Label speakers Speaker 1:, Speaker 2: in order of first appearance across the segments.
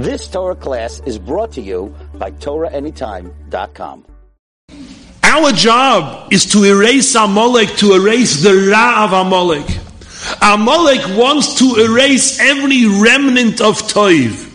Speaker 1: This Torah class is brought to you by TorahAnytime.com.
Speaker 2: Our job is to erase Amalek, to erase the Ra of Amalek. Amalek wants to erase every remnant of Toiv.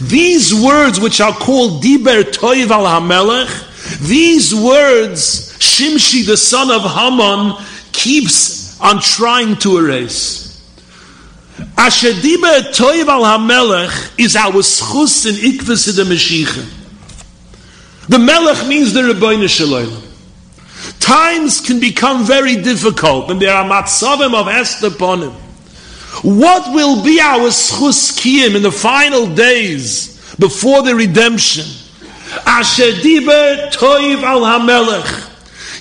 Speaker 2: These words, which are called Diber Toiv al Hamelech, these words, Shimshi, the son of Haman, keeps on trying to erase. Asher Diber Toiv al Hamelech is our schus in Ikvis the Mashiach. The Melech means the Ribono Shel Olam. Times can become very difficult, and there are matzavim of Esther upon him. What will be our schus kiyim in the final days before the redemption? Asher toiv al hamelech.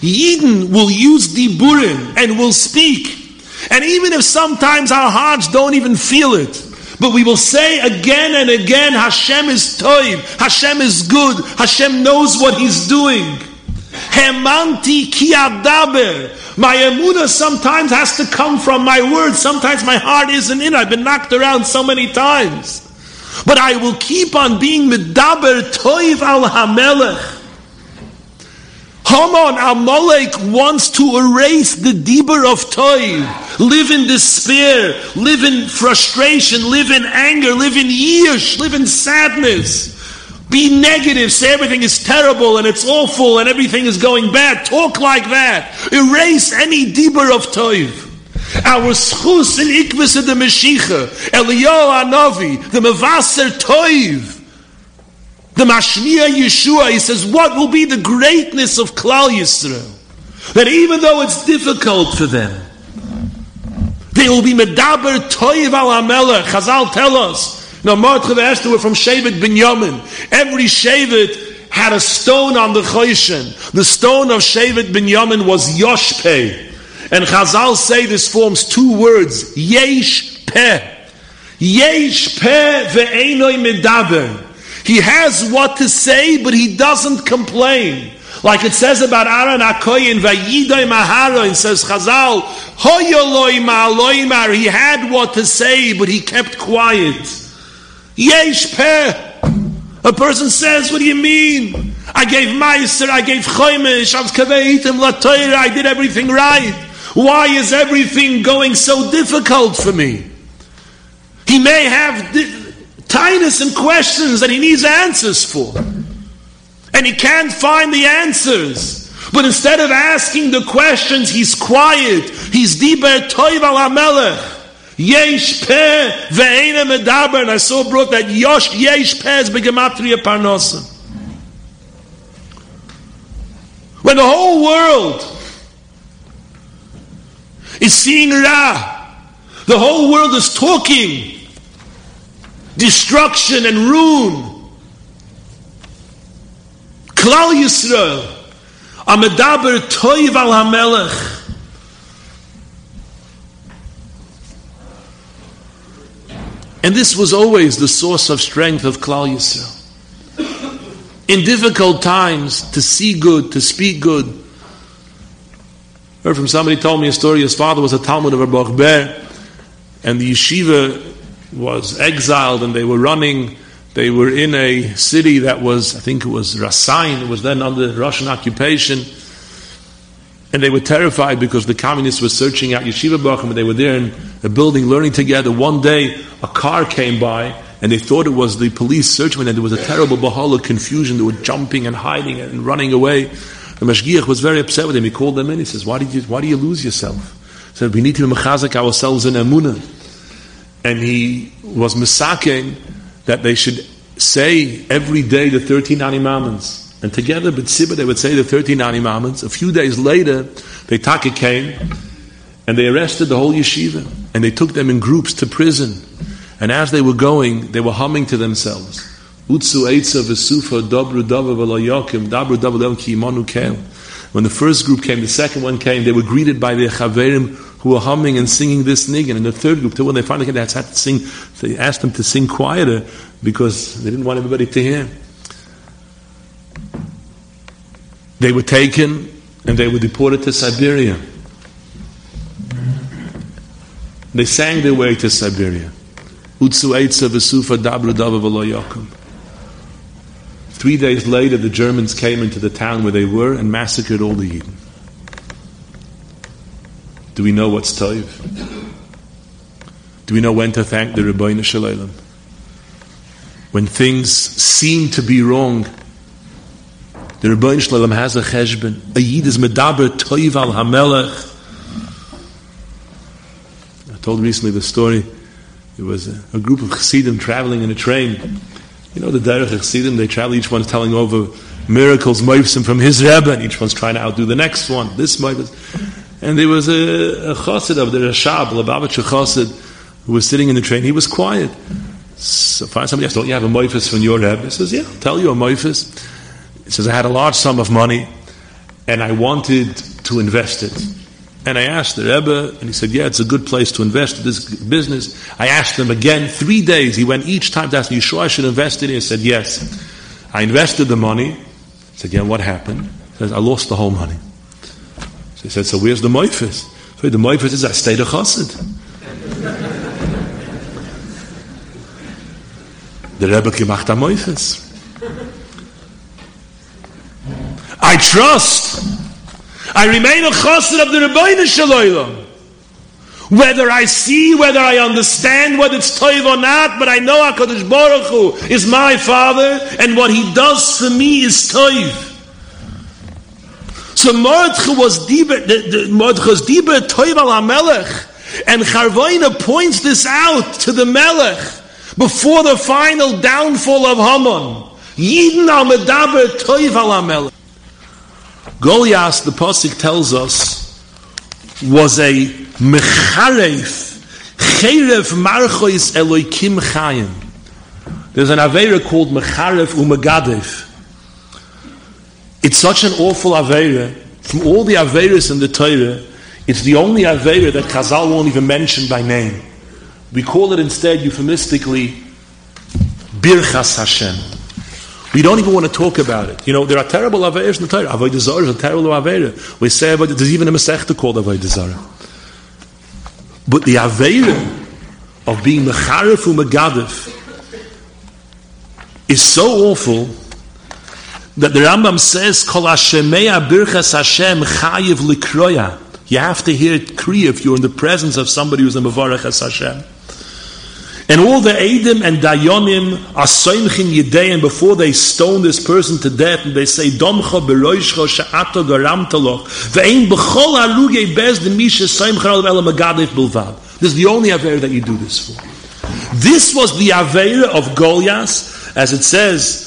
Speaker 2: Yidden will use diburim and will speak. And even if sometimes our hearts don't even feel it, but we will say again and again, Hashem is toiv, Hashem is good, Hashem knows what He's doing. Hemanti ki My emuna sometimes has to come from my words. Sometimes my heart isn't in. I've been knocked around so many times. But I will keep on being medaber toiv al hamelech. Haman Amalek wants to erase the deeper of toiv, live in despair, live in frustration, live in anger, live in yish, live in sadness. Be negative, say everything is terrible and it's awful and everything is going bad. Talk like that. Erase any deeper of toiv. Our schus in ikvis of the Meshicha, Eliyahu Anavi, the Mevaser Toiv, the Mashmiya Yeshua, he says, what will be the greatness of Klal Yisrael? That even though it's difficult for them, they will be Medaber Toiv al Amelech. Chazal tell us, now, Martcha Esther were from Shevet Binyamin. Every Shevet had a stone on the Choshen. The stone of Shevet Binyamin was Yoshpe. And Chazal say this forms two words, Yesh Peh. Yesh Peh ve'enoi medaber. He has what to say, but he doesn't complain. Like it says about Aaron Akoyin, Vayidoy Maharoin, says Chazal, he had what to say, but he kept quiet. Yesh peh. A person says, what do you mean? I gave Meiser, I gave Choimish, Avkaveitim, Latoira, I did everything right. Why is everything going so difficult for me? He may have di- and questions that he needs answers for. And he can't find the answers. But instead of asking the questions, he's quiet. He's diber toiv al melech. Yesh peh ve'ena medaber. And I saw brought that yosh yesh peh is begematria parnosim. When the whole world is seeing Ra, the whole world is talking destruction and ruin. Klal Yisrael, Amedaber toiv al hamelech. And this was always the source of strength of Klal Yisrael. In difficult times, to see good, to speak good. I heard from somebody told me a story. His father was a talmid of Baruch Ber, and the yeshiva was exiled, and they were running. They were in a city that was, I think it was Rasain. It was then under Russian occupation and they were terrified because the communists were searching out Yeshiva Bacham, and they were there in a building learning together. One day, a car came by, and they thought it was the police searching, and there was a terrible bahala confusion. They were jumping and hiding and running away. The Mashgiach was very upset with him. He called them in. He says, "Why did you? Why do you lose yourself?" He said, "We need to mechazak ourselves in emuna." And he was misaking that they should say every day the thirteen Ani Maamins and together, B'tzibah, they would say the 13 Ani Maamins. A few days later, they taka came and they arrested the whole yeshiva and they took them in groups to prison. And as they were going, they were humming to themselves. Utsu Eitza Vesufa Dava V'Layakim Dabru Dava Ki. When the first group came, the second one came, they were greeted by their chaverim who were humming and singing this niggin. And the third group, when they finally had to sing, they asked them to sing quieter because they didn't want everybody to hear. They were taken and they were deported to Siberia. They sang their way to Siberia. Three days later, the Germans came into the town where they were and massacred all the Eden. Do we know what's Toiv? Do we know when to thank the Ribono Shel Olam? When things seem to be wrong, the Ribono Shel Olam has a cheshbon. A Yid is medaber Toiv al Hamelech. I told recently the story there was a, a group of Chassidim traveling in a train. You know the Derech Chassidim, they travel, each one's telling over miracles, moifsim from his Rebbe, and each one's trying to outdo the next one. This moifsim. And there was a, a chassid of the Rashab, Lubavitcher chassid, who was sitting in the train. He was quiet. So find somebody else, don't you have a moifis from your Rebbe? He says, yeah, I'll tell you a moifis. He says, I had a large sum of money, and I wanted to invest it. And I asked the Rebbe, and he said, Yeah, it's a good place to invest in this business. I asked him again, three days. He went each time to ask me, You sure I should invest in it? He said, Yes. I invested the money. He said, Yeah, what happened? He says, I lost the whole money. He said, So where's the moifis? So the moifis is I stayed a chassid. the Rebbe gemacht a moifis. I trust I remain a chassid of the Ribono Shel Olam. Whether I see, whether I understand whether it's toiv or not, but I know HaKadosh Baruch Hu is my Father, and what He does for me is toiv. So Mordechai was was diber toiv al HaMelech, and Charvoina points this out to the Melech before the final downfall of Haman. Medaber toiv al HaMelech. Goliath, the Pasik tells us, was a mecharef, cherev marchois eloikim chayim. There's an Aveira called mecharef umegadev. It's such an awful Aveira. From all the Aveiras in the Torah, it's the only Aveira that Chazal won't even mention by name. We call it instead euphemistically Birchas Hashem. We don't even want to talk about it. You know, there are terrible Averas in the Torah. Avodah Zarah is a terrible Avera. We say about it, there's even a Masechta called Avodah Zarah. But the Avera of being Mecharif Megadif is so awful that the Rambam says, Kol Hashemea Birchas Hashem Chayiv Likroya. You have to hear it kriya if you're in the presence of somebody who's a Mavarach Hashem. And all the Adim and Dayonim are soimchin Yideim before they stone this person to death and they say, Domcha beroishcha sha'ato garamtaloch ve'ein b'chol harugei bez the misha soimcha al magadif bilvad. This is the only Aveir that you do this for. This was the Aveir of Goliath, as it says,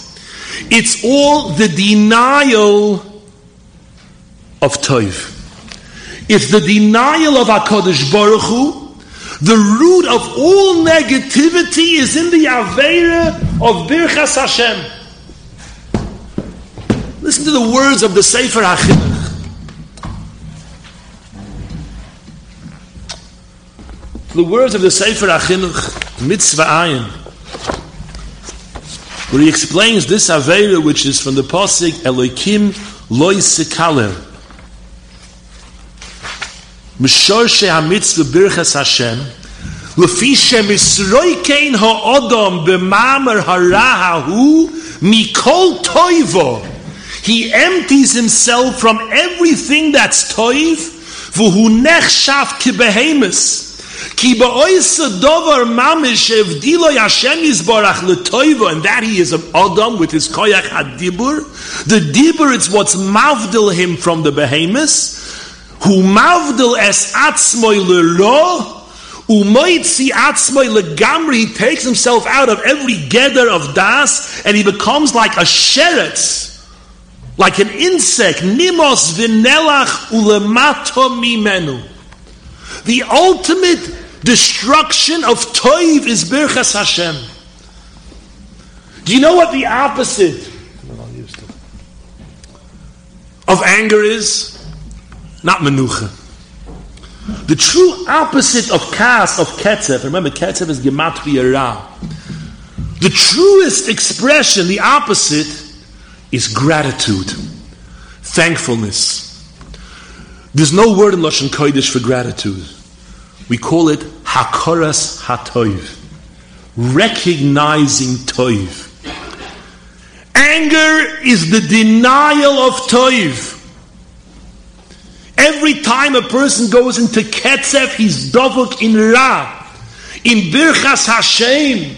Speaker 2: It's all the denial of toiv. It's the denial of HaKadosh Baruch Hu, the root of all negativity is in the Aveira of Birchas Hashem. Listen to the words of the Sefer HaChinuch. The words of the Sefer HaChinuch, Mitzvah Ayin, where he explains this Avera, which is from the Pasig Elokim Loisikalel. Mishorshe HaMitzvah Birchas Hashem, Lefishe Misroikein HaOdom B'mamer Harahahu Mikol Toivo. He empties himself from everything that's toiv, v'hu nechshav kibehemus. Mamish and that he is an Adam with his koyach hadibur. The dibur, it's what's mavdil him from the behemus. Hu mavdil es atzmoy lero, Umoitzi atzmoy legamri, he takes himself out of every gather of das, and he becomes like a sheretz, like an insect. Nimos vinelach ulemato mimenu. The ultimate destruction of toiv is birchas Hashem. Do you know what the opposite of anger is? Not menucha. The true opposite of kas, of ketzev, remember ketzev is gematria ra. The truest expression, the opposite, is gratitude, thankfulness. There's no word in Lashon Kodesh for gratitude. We call it hakoras hatoiv, recognizing toiv. Anger is the denial of toiv. Every time a person goes into ketzef, he's dovuk in ra, in birchas Hashem,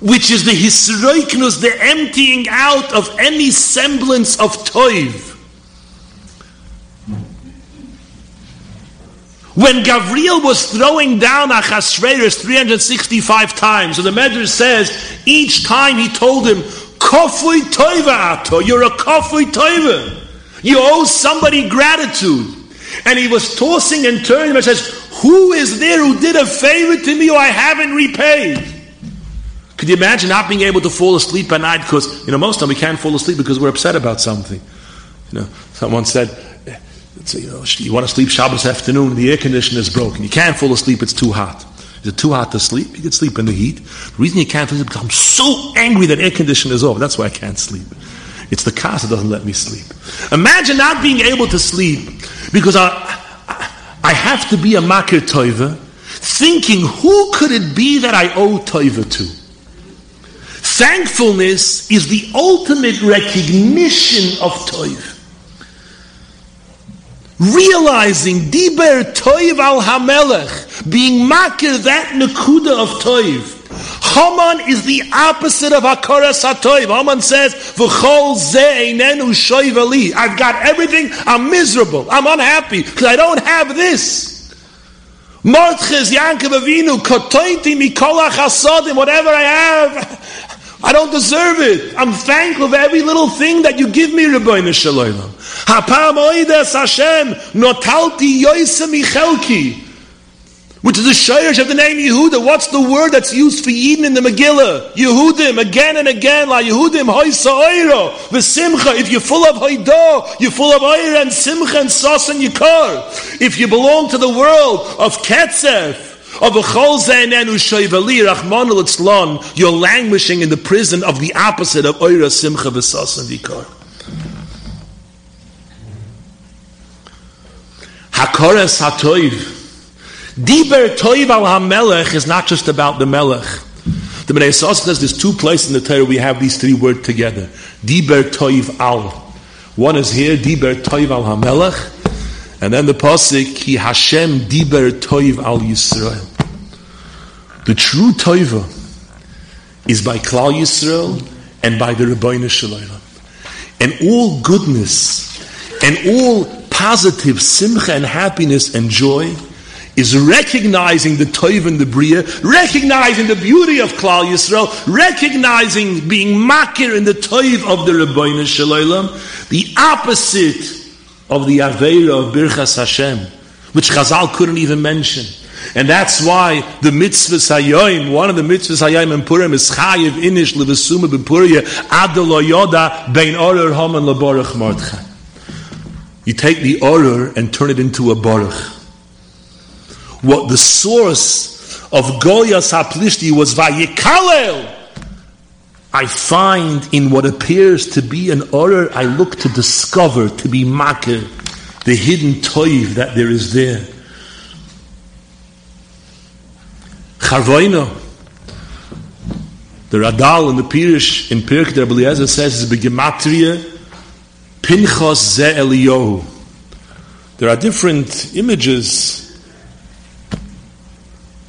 Speaker 2: which is the hisroiknus, the emptying out of any semblance of toiv. When Gavriel was throwing down Achashverosh 365 times, so the Medrash says, each time he told him, Kofui toiva ato, you're a kofui toiva. You owe somebody gratitude. And he was tossing and turning and says, Who is there who did a favor to me who I haven't repaid? Could you imagine not being able to fall asleep at night? Because, you know, most of time we can't fall asleep because we're upset about something. You know, someone said, you know, you want to sleep Shabbos afternoon, the air conditioner is broken. You can't fall asleep, it's too hot. Is it too hot to sleep? You can sleep in the heat. The reason you can't fall asleep is because I'm so angry that air conditioner is off. That's why I can't sleep. It's the cause that doesn't let me sleep. Imagine not being able to sleep because I, I have to be a makir toiva, thinking who could it be that I owe toiva to? Thankfulness is the ultimate recognition of toiv. Realizing diber toiv al hamelech, being makir that nakuda of toiv. Haman is the opposite of Hakara Satoiv. Haman says, V'chol ze'einenu shoivali. I've got everything, I'm miserable, I'm unhappy, because I don't have this. Mordches Yankov Avinu, kotointi mikol achasodim, whatever I have, I don't deserve it. I'm thankful for every little thing that you give me, Ribono Shel Olam. Hapam oides Hashem, notalti yoisem michelki which is the shayrish of the name Yehuda. What's the word that's used for Yidden in the Megillah? Yehudim, again and again, la Yehudim, hoysa oiro, v'simcha. If you're full of hoido, you're full of oir and simcha and sos and yikar. If you belong to the world of ketzef, you're languishing in the prison of the opposite of oira, simcha, yikar. Hakoras hatoiv. Diber Toiv al HaMelech is not just about the Melech. The Bnei says there's two places in the Torah we have these three words together. Diber Toiv al. One is here, Diber Toiv al HaMelech. And then the pasuk, Ki Hashem Diber Toiv al Yisrael. The true Toiva is by Klal Yisrael and by the Ribono Shel Olam. And all goodness and all positive simcha and happiness and joy is recognizing the toiv and the bria, recognizing the beauty of Klal Yisrael, recognizing being makir in the toiv of the Ribono Shel Olam, the opposite of the Aveira of Birchas Hashem, which Chazal couldn't even mention. And that's why the mitzvah sayoim, one of the mitzvahs sayoim in Purim is chayiv inish levesuma bepuria adelo yoda bein orur haman leborach mordcha. You take the orur and turn it into a baruch what the source of Goyas HaPlishti was Vayikalel. I find in what appears to be an order, I look to discover, to be makir, the hidden toiv that there is there. Charvoino, the Radal in the Pirish in Pirk der Beliezer says is begematria Pinchas ze Eliyahu. There are different images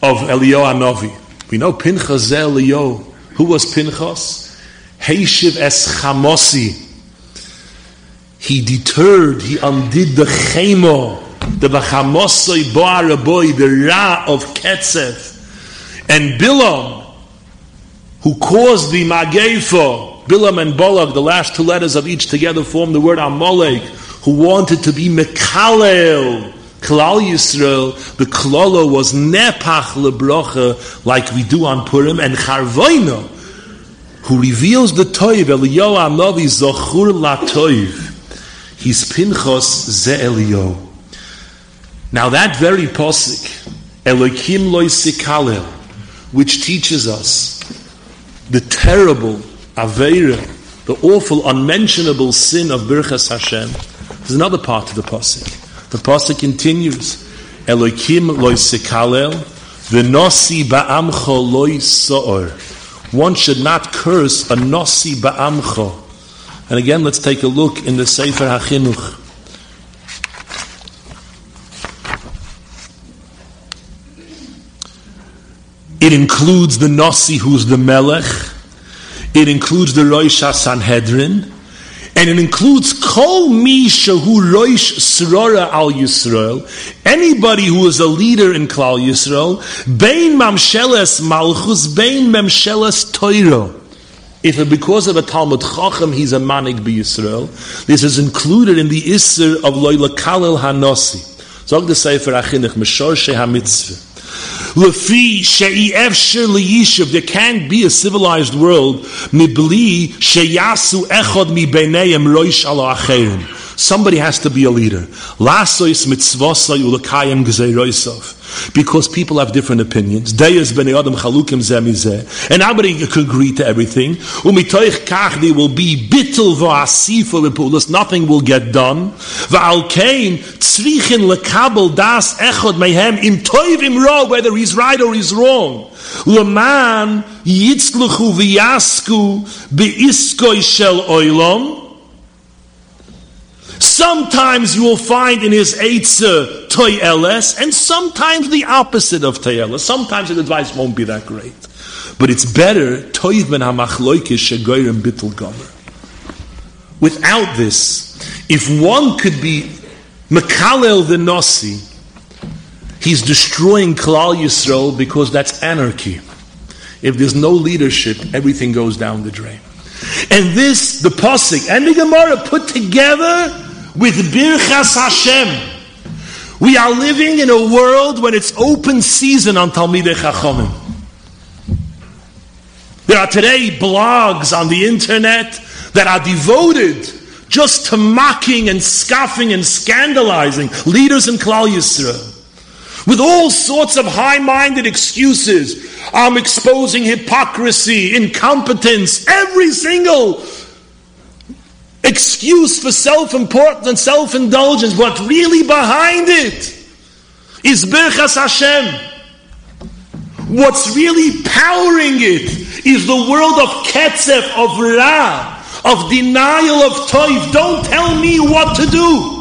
Speaker 2: of Eliyahu Novi. We know Pinchas Eliyahu. Who was Pinchas? Heishiv es Chamosi. He deterred, he undid the chemo, the vachamosoi boy, the ra of Ketzef. And Bilam, who caused the Magefo, Bilam and Bolak, the last two letters of each together form the word Amalek, who wanted to be Mekalel, Klal Yisrael, the klala was nepach lebrocha, like we do on Purim, and Charvoino, who reveals the Toiv, Eliyahu Anavi Zochur La Toiv. He's Pinchas Ze Eliyahu. Now that very posik, Elokim Loi Sikalel, which teaches us the terrible Aveira, the awful, unmentionable sin of Birchas Hashem, there's another part of the posik. The pasuk continues, Elokim loy sekalel, v'nosi ba'amcho loy so'or. One should not curse a nosi ba'amcho. And again, let's take a look in the Sefer HaChinuch. It includes the Nasi who's the Melech. It includes the Rosh Sanhedrin and it includes kol mi shahu roish srora al Yisrael, anybody who is a leader in Klal Yisrael, bein mamsheles malchus, bein mamsheles toiro. If because of a Talmid Chacham he's a manik be Yisrael, this is included in the Isser of loyla kalil hanosi. Zog the Sefer HaChinuch, Meshor Shehamitzvah. Lefi she'i efsher liyishiv, there can't be a civilized world, mibli sheyasu echod mi beineim roish ala acherim. Somebody has to be a leader. Lasois mitzvosai ulakayim gzeiroisov. Because people have different opinions. Deyas b'nei adam chalukim zemizeh. And nobody can agree to everything. Umitoich kach they will be bittul v'asifa v'pulas. Nothing will get done. V'al kein tzrichin lekabel das echod mehem im toiv im ro, whether he's right or he's wrong. Leman yitzluchu v'yasku be'iskoi shel oilom. Sometimes you will find in his Eitzah Toy Eles, and sometimes the opposite of Toy Eles. Sometimes his advice won't be that great. But it's better Toiv ben HaMachloikis Shegoyim Bittul Gomer. Without this, if one could be Mekalel the Nasi, he's destroying Klal Yisrael because that's anarchy. If there's no leadership, everything goes down the drain. And this, the Pasik and the Gemara put together with Birchas Hashem. We are living in a world when it's open season on Talmidei Chachamim. There are today blogs on the internet that are devoted just to mocking and scoffing and scandalizing leaders in Klal Yisrael. With all sorts of high-minded excuses. I'm exposing hypocrisy, incompetence, every single excuse for self-importance and self-indulgence, but really behind it is Birchas Hashem. What's really powering it is the world of Ketzef, of Ra, of denial of Toiv. Don't tell me what to do.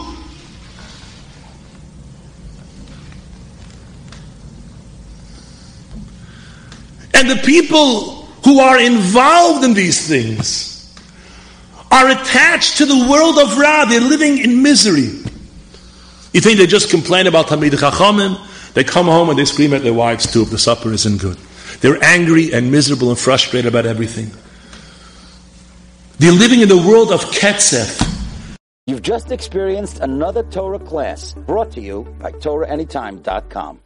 Speaker 2: And the people who are involved in these things are attached to the world of Ra. They're living in misery. You think they just complain about Talmid Chachamim? They come home and they scream at their wives too if the supper isn't good. They're angry and miserable and frustrated about everything. They're living in the world of Ketzef.
Speaker 1: You've just experienced another Torah class brought to you by TorahAnytime.com.